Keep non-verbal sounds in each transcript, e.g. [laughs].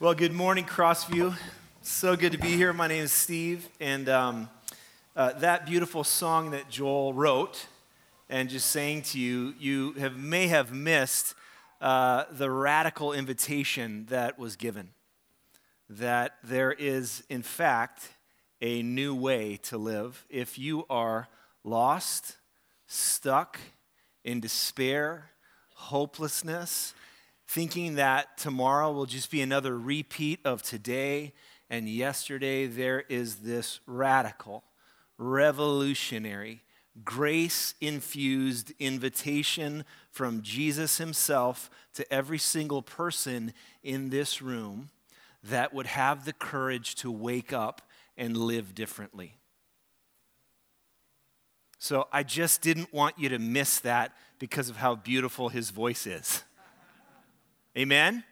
Well, good morning, Crossview. So good to be here. My name is Steve, and um, uh, that beautiful song that Joel wrote and just saying to you, you have, may have missed uh, the radical invitation that was given. That there is, in fact, a new way to live. If you are lost, stuck in despair, hopelessness, thinking that tomorrow will just be another repeat of today and yesterday, there is this radical, revolutionary, grace infused invitation from Jesus himself to every single person in this room that would have the courage to wake up and live differently. So I just didn't want you to miss that because of how beautiful his voice is. Amen?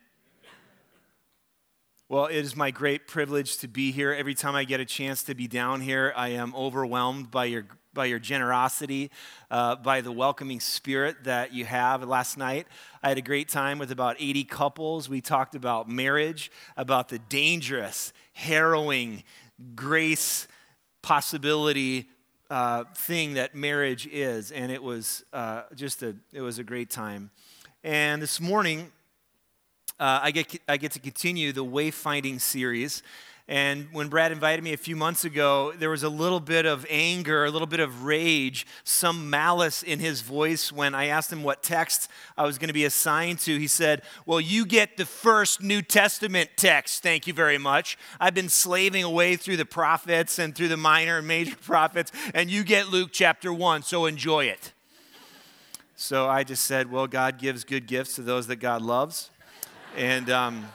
Well, it is my great privilege to be here. Every time I get a chance to be down here, I am overwhelmed by your, by your generosity, uh, by the welcoming spirit that you have. Last night, I had a great time with about 80 couples. We talked about marriage, about the dangerous, harrowing, grace possibility uh, thing that marriage is. And it was uh, just a, it was a great time. And this morning, uh, I, get, I get to continue the wayfinding series. And when Brad invited me a few months ago, there was a little bit of anger, a little bit of rage, some malice in his voice when I asked him what text I was going to be assigned to. He said, Well, you get the first New Testament text. Thank you very much. I've been slaving away through the prophets and through the minor and major [laughs] prophets, and you get Luke chapter 1, so enjoy it. So I just said, Well, God gives good gifts to those that God loves. And um,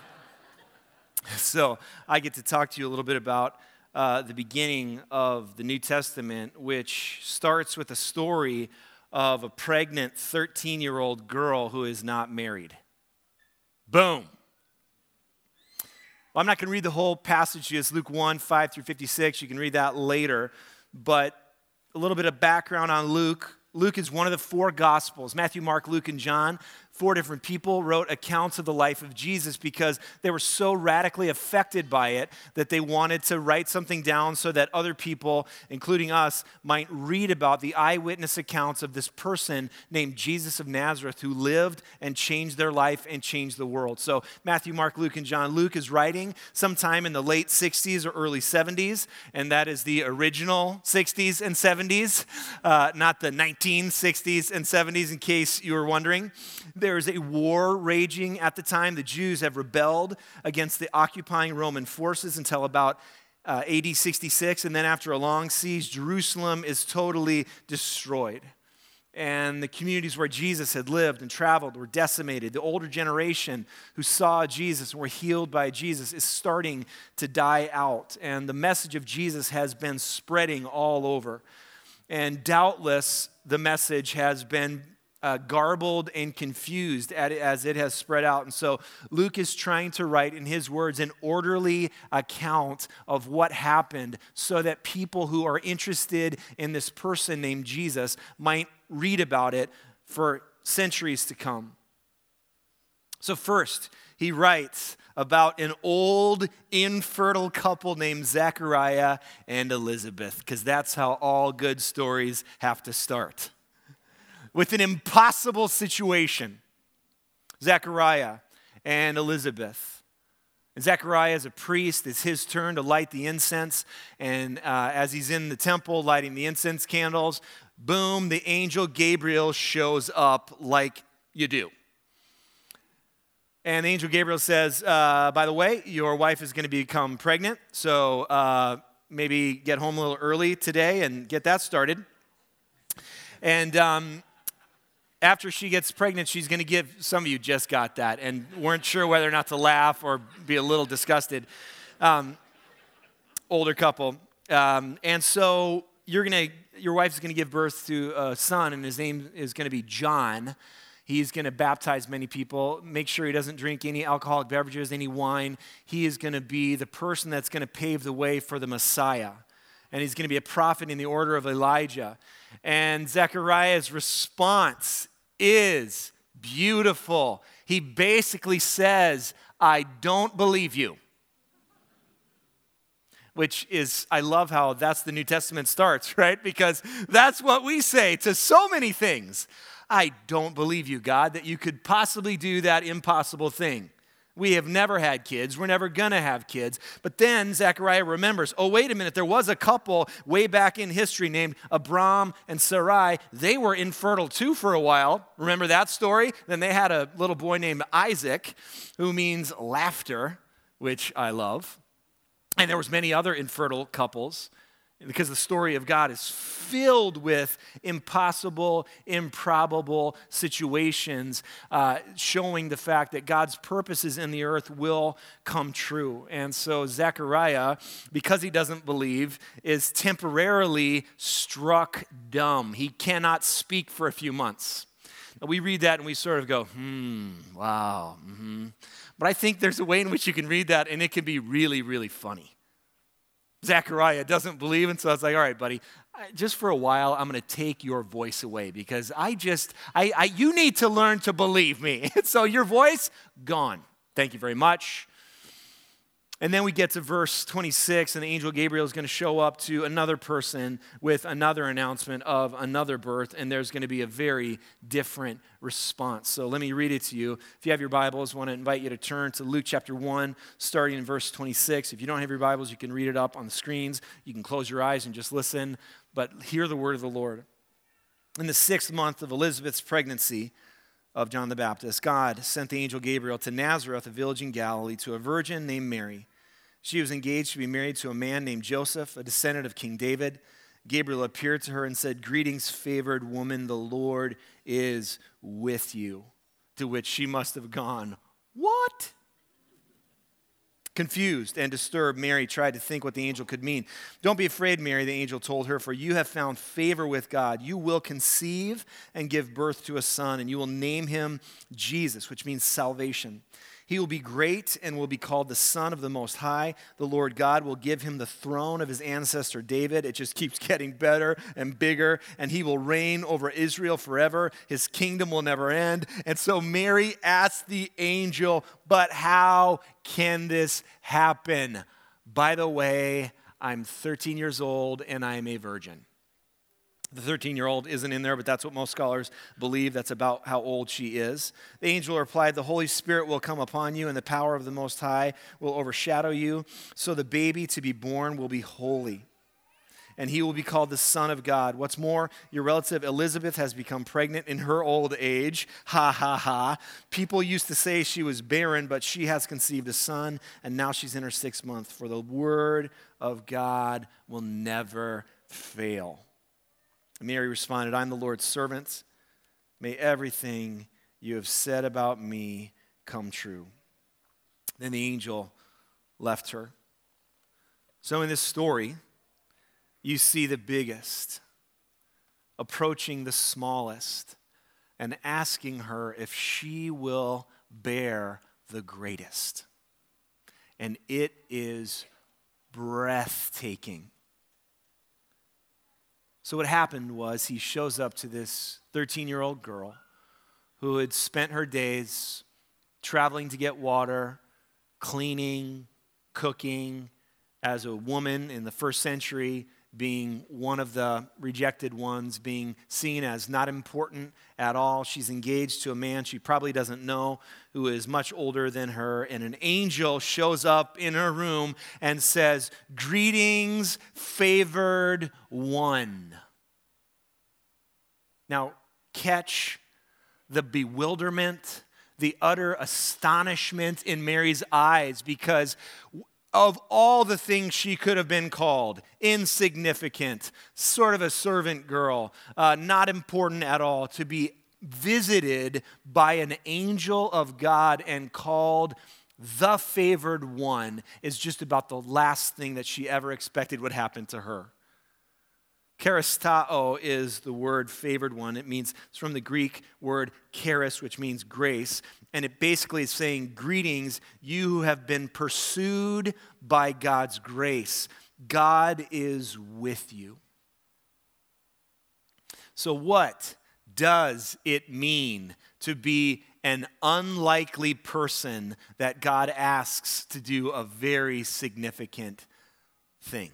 so I get to talk to you a little bit about uh, the beginning of the New Testament, which starts with a story of a pregnant 13 year old girl who is not married. Boom. Well, I'm not going to read the whole passage. It's Luke 1 5 through 56. You can read that later. But a little bit of background on Luke. Luke is one of the four Gospels Matthew, Mark, Luke, and John four different people wrote accounts of the life of Jesus because they were so radically affected by it that they wanted to write something down so that other people, including us, might read about the eyewitness accounts of this person named Jesus of Nazareth who lived and changed their life and changed the world. So, Matthew, Mark, Luke, and John. Luke is writing sometime in the late 60s or early 70s, and that is the original 60s and 70s, uh, not the 1960s and 70s, in case you were wondering. There's a war raging at the time. The Jews have rebelled against the occupying Roman forces until about uh, AD 66. And then, after a long siege, Jerusalem is totally destroyed. And the communities where Jesus had lived and traveled were decimated. The older generation who saw Jesus and were healed by Jesus is starting to die out. And the message of Jesus has been spreading all over. And doubtless, the message has been uh, garbled and confused as it has spread out. And so Luke is trying to write in his words an orderly account of what happened so that people who are interested in this person named Jesus might read about it for centuries to come. So, first, he writes about an old, infertile couple named Zechariah and Elizabeth, because that's how all good stories have to start with an impossible situation Zechariah and Elizabeth. And Zechariah is a priest. It's his turn to light the incense. And uh, as he's in the temple lighting the incense candles, boom, the angel Gabriel shows up like you do. And the angel Gabriel says, uh, By the way, your wife is going to become pregnant. So uh, maybe get home a little early today and get that started. And um, after she gets pregnant, she's going to give, some of you just got that and weren't sure whether or not to laugh or be a little disgusted. Um, older couple. Um, and so you're going to, your wife's going to give birth to a son, and his name is going to be John. He's going to baptize many people, make sure he doesn't drink any alcoholic beverages, any wine. He is going to be the person that's going to pave the way for the Messiah. And he's going to be a prophet in the order of Elijah. And Zechariah's response is beautiful. He basically says, I don't believe you. Which is, I love how that's the New Testament starts, [laughs] right? Because that's what we say to so many things. I don't believe you, God, that you could possibly do that impossible thing. We have never had kids. We're never going to have kids. But then Zechariah remembers oh, wait a minute, there was a couple way back in history named Abram and Sarai. They were infertile too for a while. Remember that story? Then they had a little boy named Isaac, who means laughter, which I love. And there was many other infertile couples because the story of God is filled with impossible, improbable situations, uh, showing the fact that God's purposes in the earth will come true. And so Zechariah, because he doesn't believe, is temporarily struck dumb. He cannot speak for a few months. We read that and we sort of go, hmm, wow. Mm-hmm. But I think there's a way in which you can read that and it can be really, really funny. Zechariah doesn't believe. And so I was like, all right, buddy, just for a while, I'm going to take your voice away because I just, I, I, you need to learn to believe me. [laughs] so your voice, gone. Thank you very much. And then we get to verse 26, and the angel Gabriel is going to show up to another person with another announcement of another birth, and there's going to be a very different response. So let me read it to you. If you have your Bibles, I want to invite you to turn to Luke chapter 1, starting in verse 26. If you don't have your Bibles, you can read it up on the screens. You can close your eyes and just listen, but hear the word of the Lord. In the sixth month of Elizabeth's pregnancy, of John the Baptist, God sent the angel Gabriel to Nazareth, a village in Galilee, to a virgin named Mary. She was engaged to be married to a man named Joseph, a descendant of King David. Gabriel appeared to her and said, Greetings, favored woman, the Lord is with you. To which she must have gone, What? Confused and disturbed, Mary tried to think what the angel could mean. Don't be afraid, Mary, the angel told her, for you have found favor with God. You will conceive and give birth to a son, and you will name him Jesus, which means salvation. He will be great and will be called the Son of the Most High. The Lord God will give him the throne of his ancestor David. It just keeps [laughs] getting better and bigger, and he will reign over Israel forever. His kingdom will never end. And so Mary asked the angel, But how can this happen? By the way, I'm 13 years old and I'm a virgin. The 13 year old isn't in there, but that's what most scholars believe. That's about how old she is. The angel replied, The Holy Spirit will come upon you, and the power of the Most High will overshadow you. So the baby to be born will be holy, and he will be called the Son of God. What's more, your relative Elizabeth has become pregnant in her old age. Ha ha ha. People used to say she was barren, but she has conceived a son, and now she's in her sixth month. For the word of God will never fail. Mary responded, I'm the Lord's servant. May everything you have said about me come true. Then the angel left her. So, in this story, you see the biggest approaching the smallest and asking her if she will bear the greatest. And it is breathtaking. So, what happened was he shows up to this 13 year old girl who had spent her days traveling to get water, cleaning, cooking, as a woman in the first century, being one of the rejected ones, being seen as not important at all. She's engaged to a man she probably doesn't know who is much older than her, and an angel shows up in her room and says, Greetings, favored one. Now, catch the bewilderment, the utter astonishment in Mary's eyes because of all the things she could have been called insignificant, sort of a servant girl, uh, not important at all, to be visited by an angel of God and called the favored one is just about the last thing that she ever expected would happen to her. Charistao is the word favored one. It means, it's from the Greek word charis, which means grace. And it basically is saying, Greetings, you who have been pursued by God's grace. God is with you. So, what does it mean to be an unlikely person that God asks to do a very significant thing.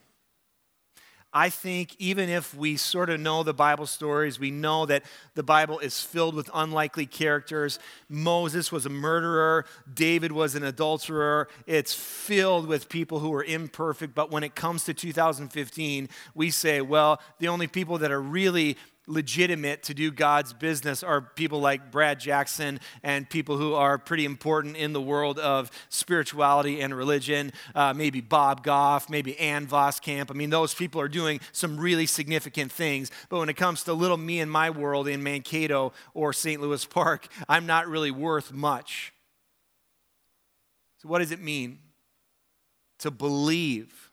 I think even if we sort of know the Bible stories, we know that the Bible is filled with unlikely characters. Moses was a murderer, David was an adulterer. It's filled with people who are imperfect. But when it comes to 2015, we say, well, the only people that are really legitimate to do God's business are people like Brad Jackson and people who are pretty important in the world of spirituality and religion. Uh, maybe Bob Goff, maybe Ann Voskamp. I mean, those people are doing some really significant things. But when it comes to little me and my world in Mankato or St. Louis Park, I'm not really worth much. So, what does it mean to believe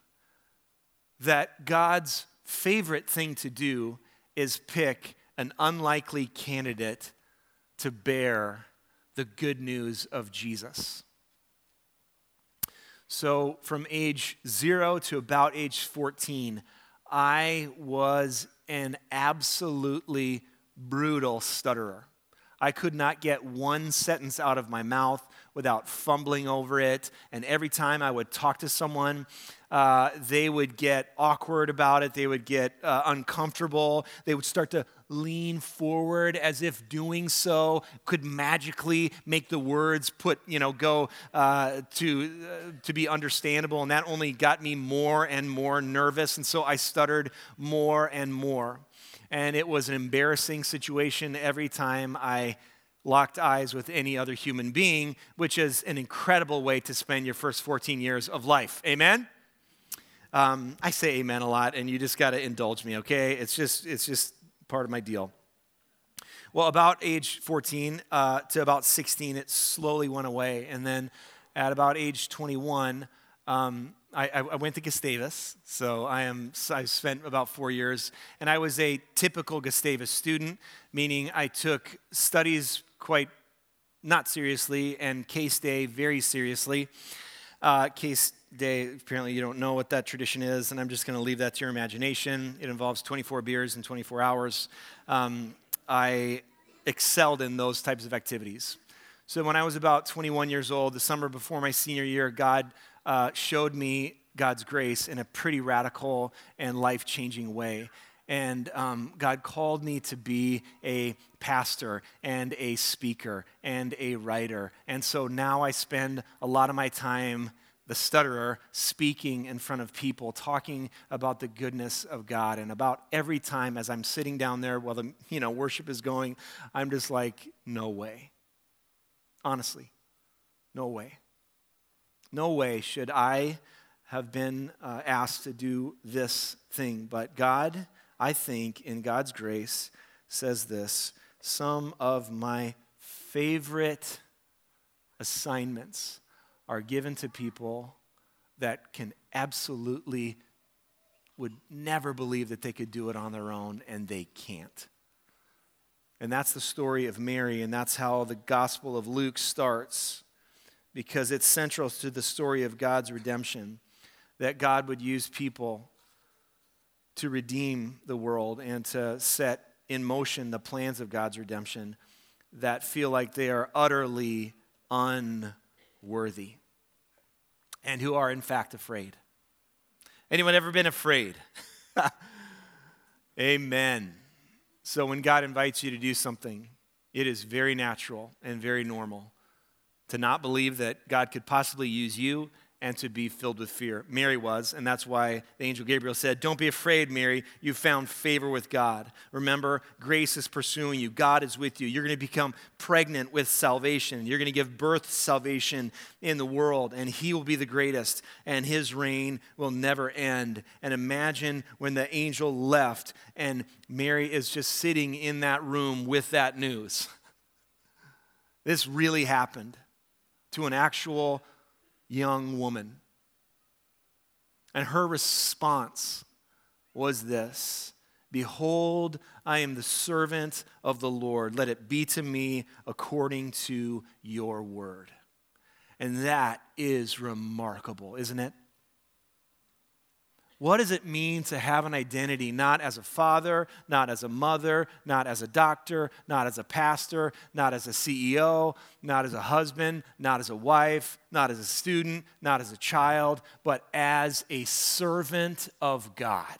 that God's favorite thing to do? Is pick an unlikely candidate to bear the good news of Jesus. So, from age zero to about age 14, I was an absolutely brutal stutterer. I could not get one sentence out of my mouth without fumbling over it. And every time I would talk to someone, uh, they would get awkward about it. They would get uh, uncomfortable. They would start to lean forward as if doing so could magically make the words put, you know, go uh, to, uh, to be understandable. And that only got me more and more nervous. And so I stuttered more and more. And it was an embarrassing situation every time I locked eyes with any other human being, which is an incredible way to spend your first 14 years of life. Amen? Um, I say amen a lot, and you just got to indulge me, okay? It's just, it's just part of my deal. Well, about age 14 uh, to about 16, it slowly went away. And then at about age 21, um, I, I, went to Gustavus, so I am. I spent about four years, and I was a typical Gustavus student, meaning I took studies quite not seriously and case day very seriously. Uh, case day, apparently you don't know what that tradition is, and I'm just going to leave that to your imagination. It involves 24 beers in 24 hours. Um, I excelled in those types of activities. So when I was about 21 years old, the summer before my senior year, God uh, showed me God's grace in a pretty radical and life changing way. And um, God called me to be a pastor and a speaker and a writer. And so now I spend a lot of my time, the stutterer, speaking in front of people, talking about the goodness of God. And about every time as I'm sitting down there while the you know, worship is going, I'm just like, no way. Honestly, no way. No way should I have been uh, asked to do this thing. But God, I think, in God's grace, says this some of my favorite assignments are given to people that can absolutely would never believe that they could do it on their own and they can't. And that's the story of Mary, and that's how the Gospel of Luke starts because it's central to the story of God's redemption that God would use people to redeem the world and to set in motion the plans of God's redemption that feel like they are utterly unworthy and who are in fact afraid. Anyone ever been afraid? [laughs] Amen. So when God invites you to do something, it is very natural and very normal to not believe that God could possibly use you and to be filled with fear. Mary was, and that's why the angel Gabriel said, Don't be afraid, Mary. You found favor with God. Remember, grace is pursuing you, God is with you. You're going to become pregnant with salvation. You're going to give birth to salvation in the world, and He will be the greatest, and His reign will never end. And imagine when the angel left, and Mary is just sitting in that room with that news. [laughs] This really happened to an actual young woman. And her response was this Behold, I am the servant of the Lord. Let it be to me according to your word. And that is remarkable, isn't it? What does it mean to have an identity not as a father, not as a mother, not as a doctor, not as a pastor, not as a CEO, not as a husband, not as a wife, not as a student, not as a child, but as a servant of God?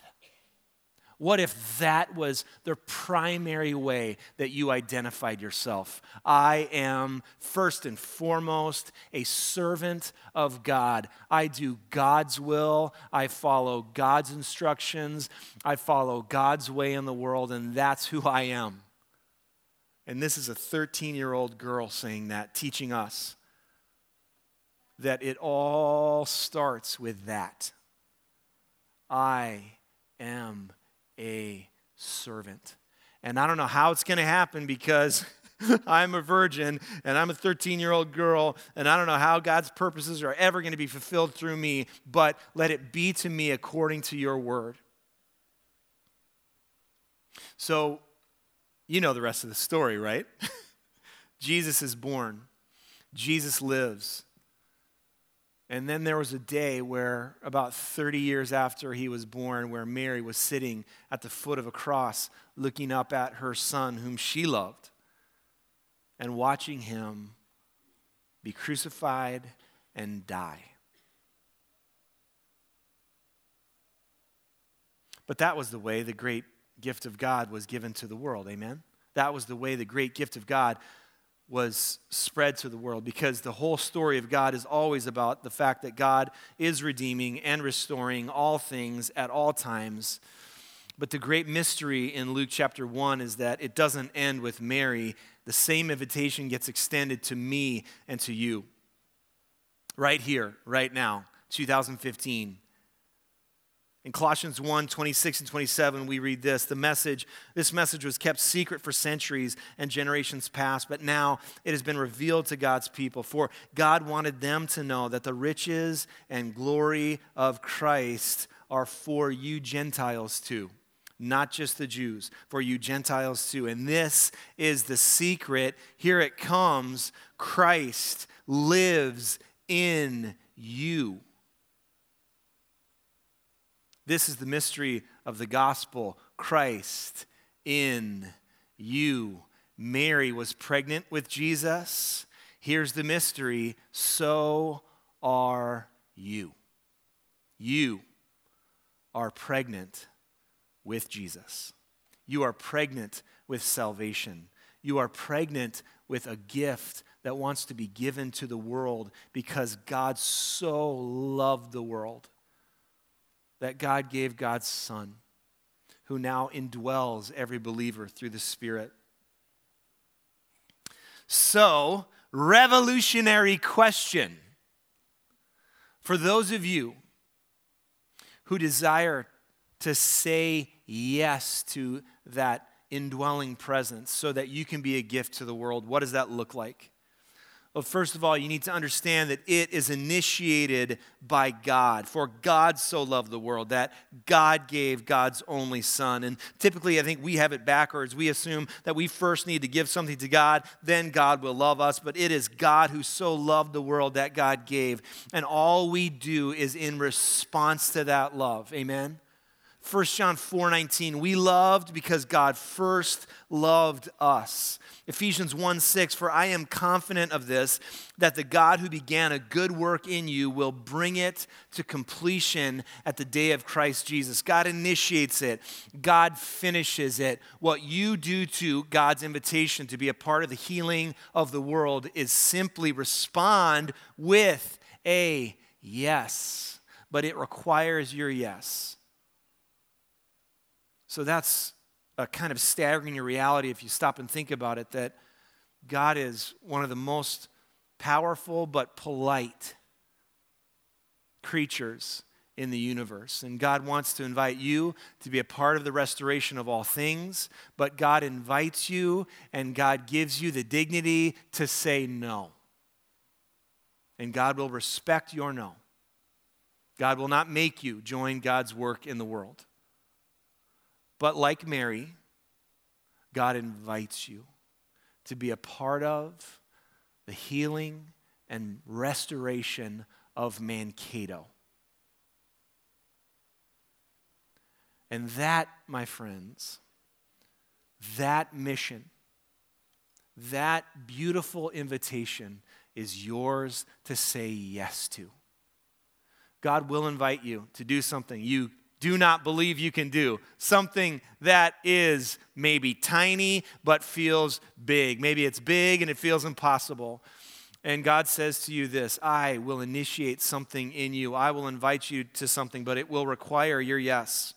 What if that was the primary way that you identified yourself? I am first and foremost a servant of God. I do God's will, I follow God's instructions, I follow God's way in the world, and that's who I am. And this is a 13 year old girl saying that, teaching us that it all starts with that. I am a servant. And I don't know how it's going to happen because [laughs] I'm a virgin and I'm a 13 year old girl, and I don't know how God's purposes are ever going to be fulfilled through me, but let it be to me according to your word. So, you know the rest of the story, right? [laughs] Jesus is born, Jesus lives. And then there was a day where, about 30 years after he was born, where Mary was sitting at the foot of a cross, looking up at her son, whom she loved, and watching him be crucified and die. But that was the way the great gift of God was given to the world. Amen? That was the way the great gift of God was spread to the world because the whole story of God is always about the fact that God is redeeming and restoring all things at all times. But the great mystery in Luke chapter 1 is that it doesn't end with Mary. The same invitation gets extended to me and to you. Right here, right now, 2015. In Colossians 1 26 and 27, we read this The message, this message was kept secret for centuries and generations past, but now it has been revealed to God's people. For God wanted them to know that the riches and glory of Christ are for you Gentiles too, not just the Jews, for you Gentiles too. And this is the secret. Here it comes Christ lives in you. This is the mystery of the gospel Christ in you. Mary was pregnant with Jesus. Here's the mystery so are you. You are pregnant with Jesus. You are pregnant with salvation. You are pregnant with a gift that wants to be given to the world because God so loved the world that God gave God's Son, who now indwells every believer through the Spirit. So, revolutionary question for those of you who desire to say yes to that indwelling presence so that you can be a gift to the world, what does that look like? Well, first of all, you need to understand that it is initiated by God. For God so loved the world that God gave God's only Son. And typically, I think we have it backwards. We assume that we first need to give something to God, then God will love us. But it is God who so loved the world that God gave. And all we do is in response to that love. Amen? 1 John 4:19 we loved because God first loved us. Ephesians 1 6, for I am confident of this, that the God who began a good work in you will bring it to completion at the day of Christ Jesus. God initiates it, God finishes it. What you do to God's invitation to be a part of the healing of the world is simply respond with a yes, but it requires your yes. So that's a kind of staggering reality if you stop and think about it that God is one of the most powerful but polite creatures in the universe. And God wants to invite you to be a part of the restoration of all things, but God invites you and God gives you the dignity to say no. And God will respect your no. God will not make you join God's work in the world. But like Mary, God invites you to be a part of the healing and restoration of Mankato. And that, my friends, that mission, that beautiful invitation is yours to say yes to. God will invite you to do something you do not believe you can do, something that is maybe tiny but feels big. Maybe it's big and it feels impossible. And God says to you this I will initiate something in you. I will invite you to something, but it will require your yes.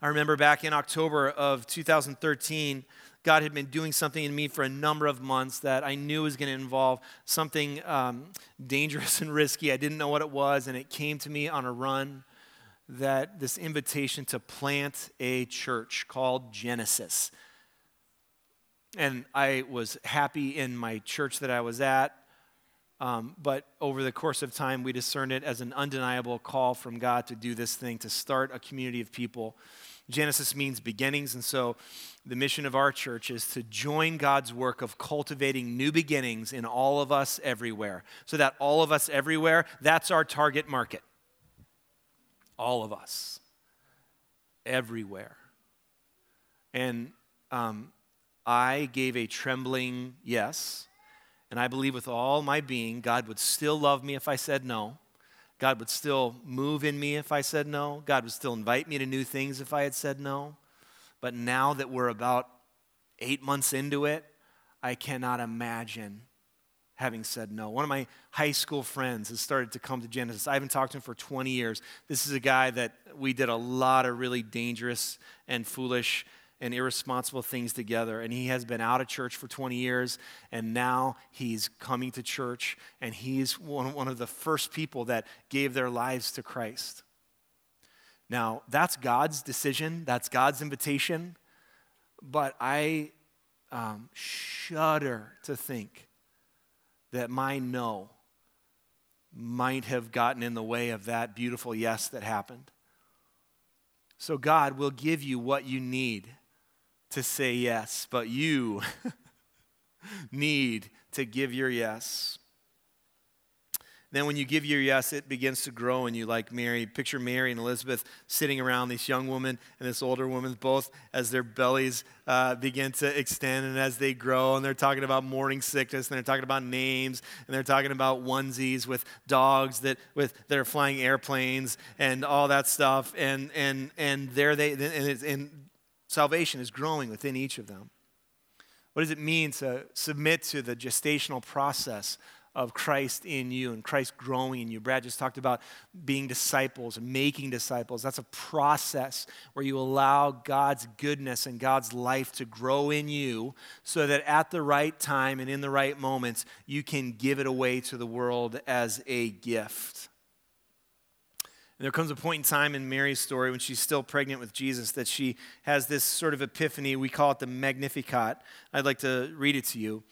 I remember back in October of 2013, God had been doing something in me for a number of months that I knew was going to involve something um, dangerous [laughs] and risky. I didn't know what it was, and it came to me on a run that this invitation to plant a church called Genesis. And I was happy in my church that I was at. Um, but over the course of time, we discerned it as an undeniable call from God to do this thing, to start a community of people. Genesis means beginnings, and so the mission of our church is to join God's work of cultivating new beginnings in all of us everywhere. So that all of us everywhere, that's our target market. All of us. Everywhere. And um, I gave a trembling yes. And I believe with all my being, God would still love me if I said no. God would still move in me if I said no. God would still invite me to new things if I had said no. But now that we're about eight months into it, I cannot imagine having said no. One of my high school friends has started to come to Genesis. I haven't talked to him for 20 years. This is a guy that we did a lot of really dangerous and foolish and irresponsible things together. And he has been out of church for 20 years, and now he's coming to church, and he's one, one of the first people that gave their lives to Christ. Now, that's God's decision, that's God's invitation, but I um, shudder to think that my no might have gotten in the way of that beautiful yes that happened. So, God will give you what you need to say yes, but you [laughs] need to give your yes. Then, when you give your yes, it begins to grow in you, like Mary. Picture Mary and Elizabeth sitting around this young woman and this older woman, both as their bellies uh, begin to extend and as they grow. And they're talking about morning sickness, and they're talking about names, and they're talking about onesies with dogs that with that are flying airplanes and all that stuff. And and and there they and, and salvation is growing within each of them. What does it mean to submit to the gestational process of Christ in you and Christ growing in you. Brad just talked about being disciples making disciples. That's a process where you allow God's goodness and God's life to grow in you so that at the right time and in the right moments, you can give it away to the world as a gift. And there comes a point in time in Mary's story when she's still pregnant with Jesus that she has this sort of epiphany. We call it the Magnificat. I'd like to read it to you.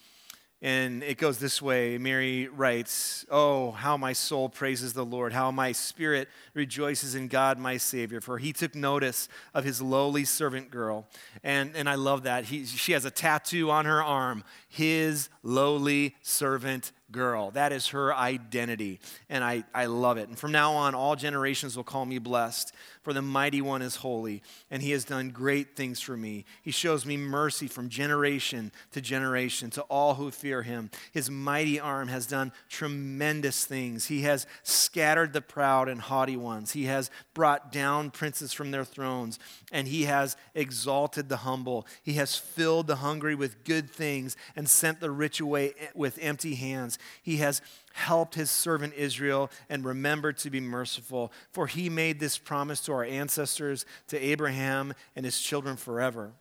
And it goes this way Mary writes, Oh, how my soul praises the Lord, how my spirit rejoices in God, my Savior, for he took notice of his lowly servant girl. And, and I love that. He, she has a tattoo on her arm, his lowly servant girl. That is her identity. And I, I love it. And from now on, all generations will call me blessed, for the mighty one is holy, and he has done great things for me. He shows me mercy from generation to generation to all who fear him. His mighty arm has done tremendous things. He has scattered the proud and haughty ones, he has brought down princes from their thrones, and he has exalted the humble. He has filled the hungry with good things and sent the rich away with empty hands. He has helped his servant Israel and remembered to be merciful, for he made this promise to our ancestors, to Abraham and his children forever.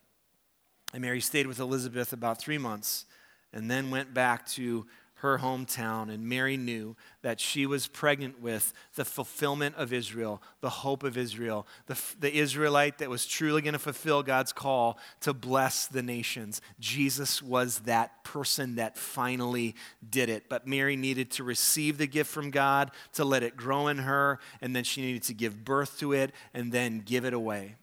And Mary stayed with Elizabeth about three months and then went back to her hometown, and Mary knew that she was pregnant with the fulfillment of Israel, the hope of Israel, the, the Israelite that was truly going to fulfill God's call to bless the nations. Jesus was that person that finally did it. But Mary needed to receive the gift from God, to let it grow in her, and then she needed to give birth to it and then give it away.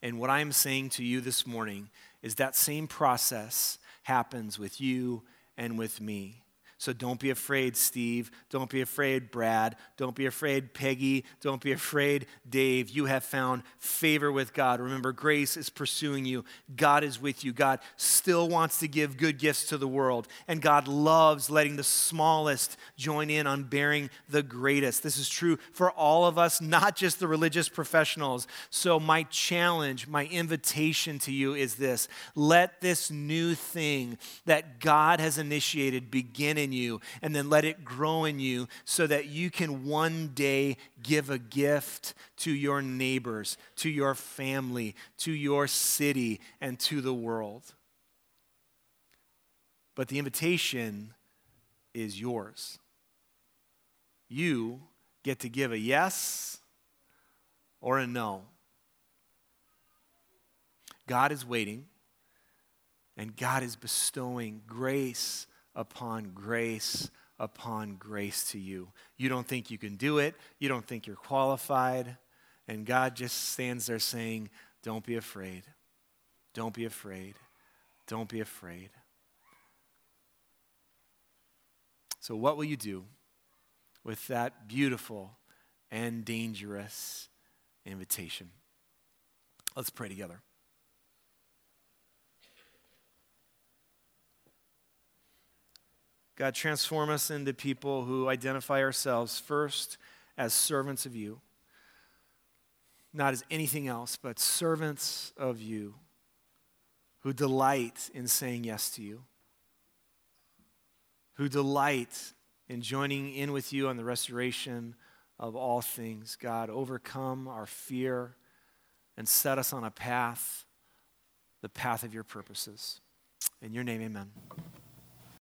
And what I'm saying to you this morning is that same process happens with you and with me. So don't be afraid, Steve. Don't be afraid, Brad. Don't be afraid, Peggy. Don't be afraid, Dave. You have found favor with God. Remember, grace is pursuing you. God is with you. God still wants to give good gifts to the world. And God loves letting the smallest join in on bearing the greatest. This is true for all of us, not just the religious professionals. So, my challenge, my invitation to you is this let this new thing that God has initiated begin in in you and then let it grow in you so that you can one day give a gift to your neighbors, to your family, to your city, and to the world. But the invitation is yours. You get to give a yes or a no. God is waiting, and God is bestowing grace upon grace upon grace to you. You don't think you can do it, you don't think you're qualified, and God just stands there saying, Don't be afraid. Don't be afraid. Don't be afraid. So, what will you do with that beautiful and dangerous invitation? Let's pray together. God, transform us into people who identify ourselves first as servants of you, not as anything else, but servants of you who delight in saying yes to you, who delight in joining in with you on the restoration of all things. God, overcome our fear and set us on a path, the path of your purposes. In your name, amen.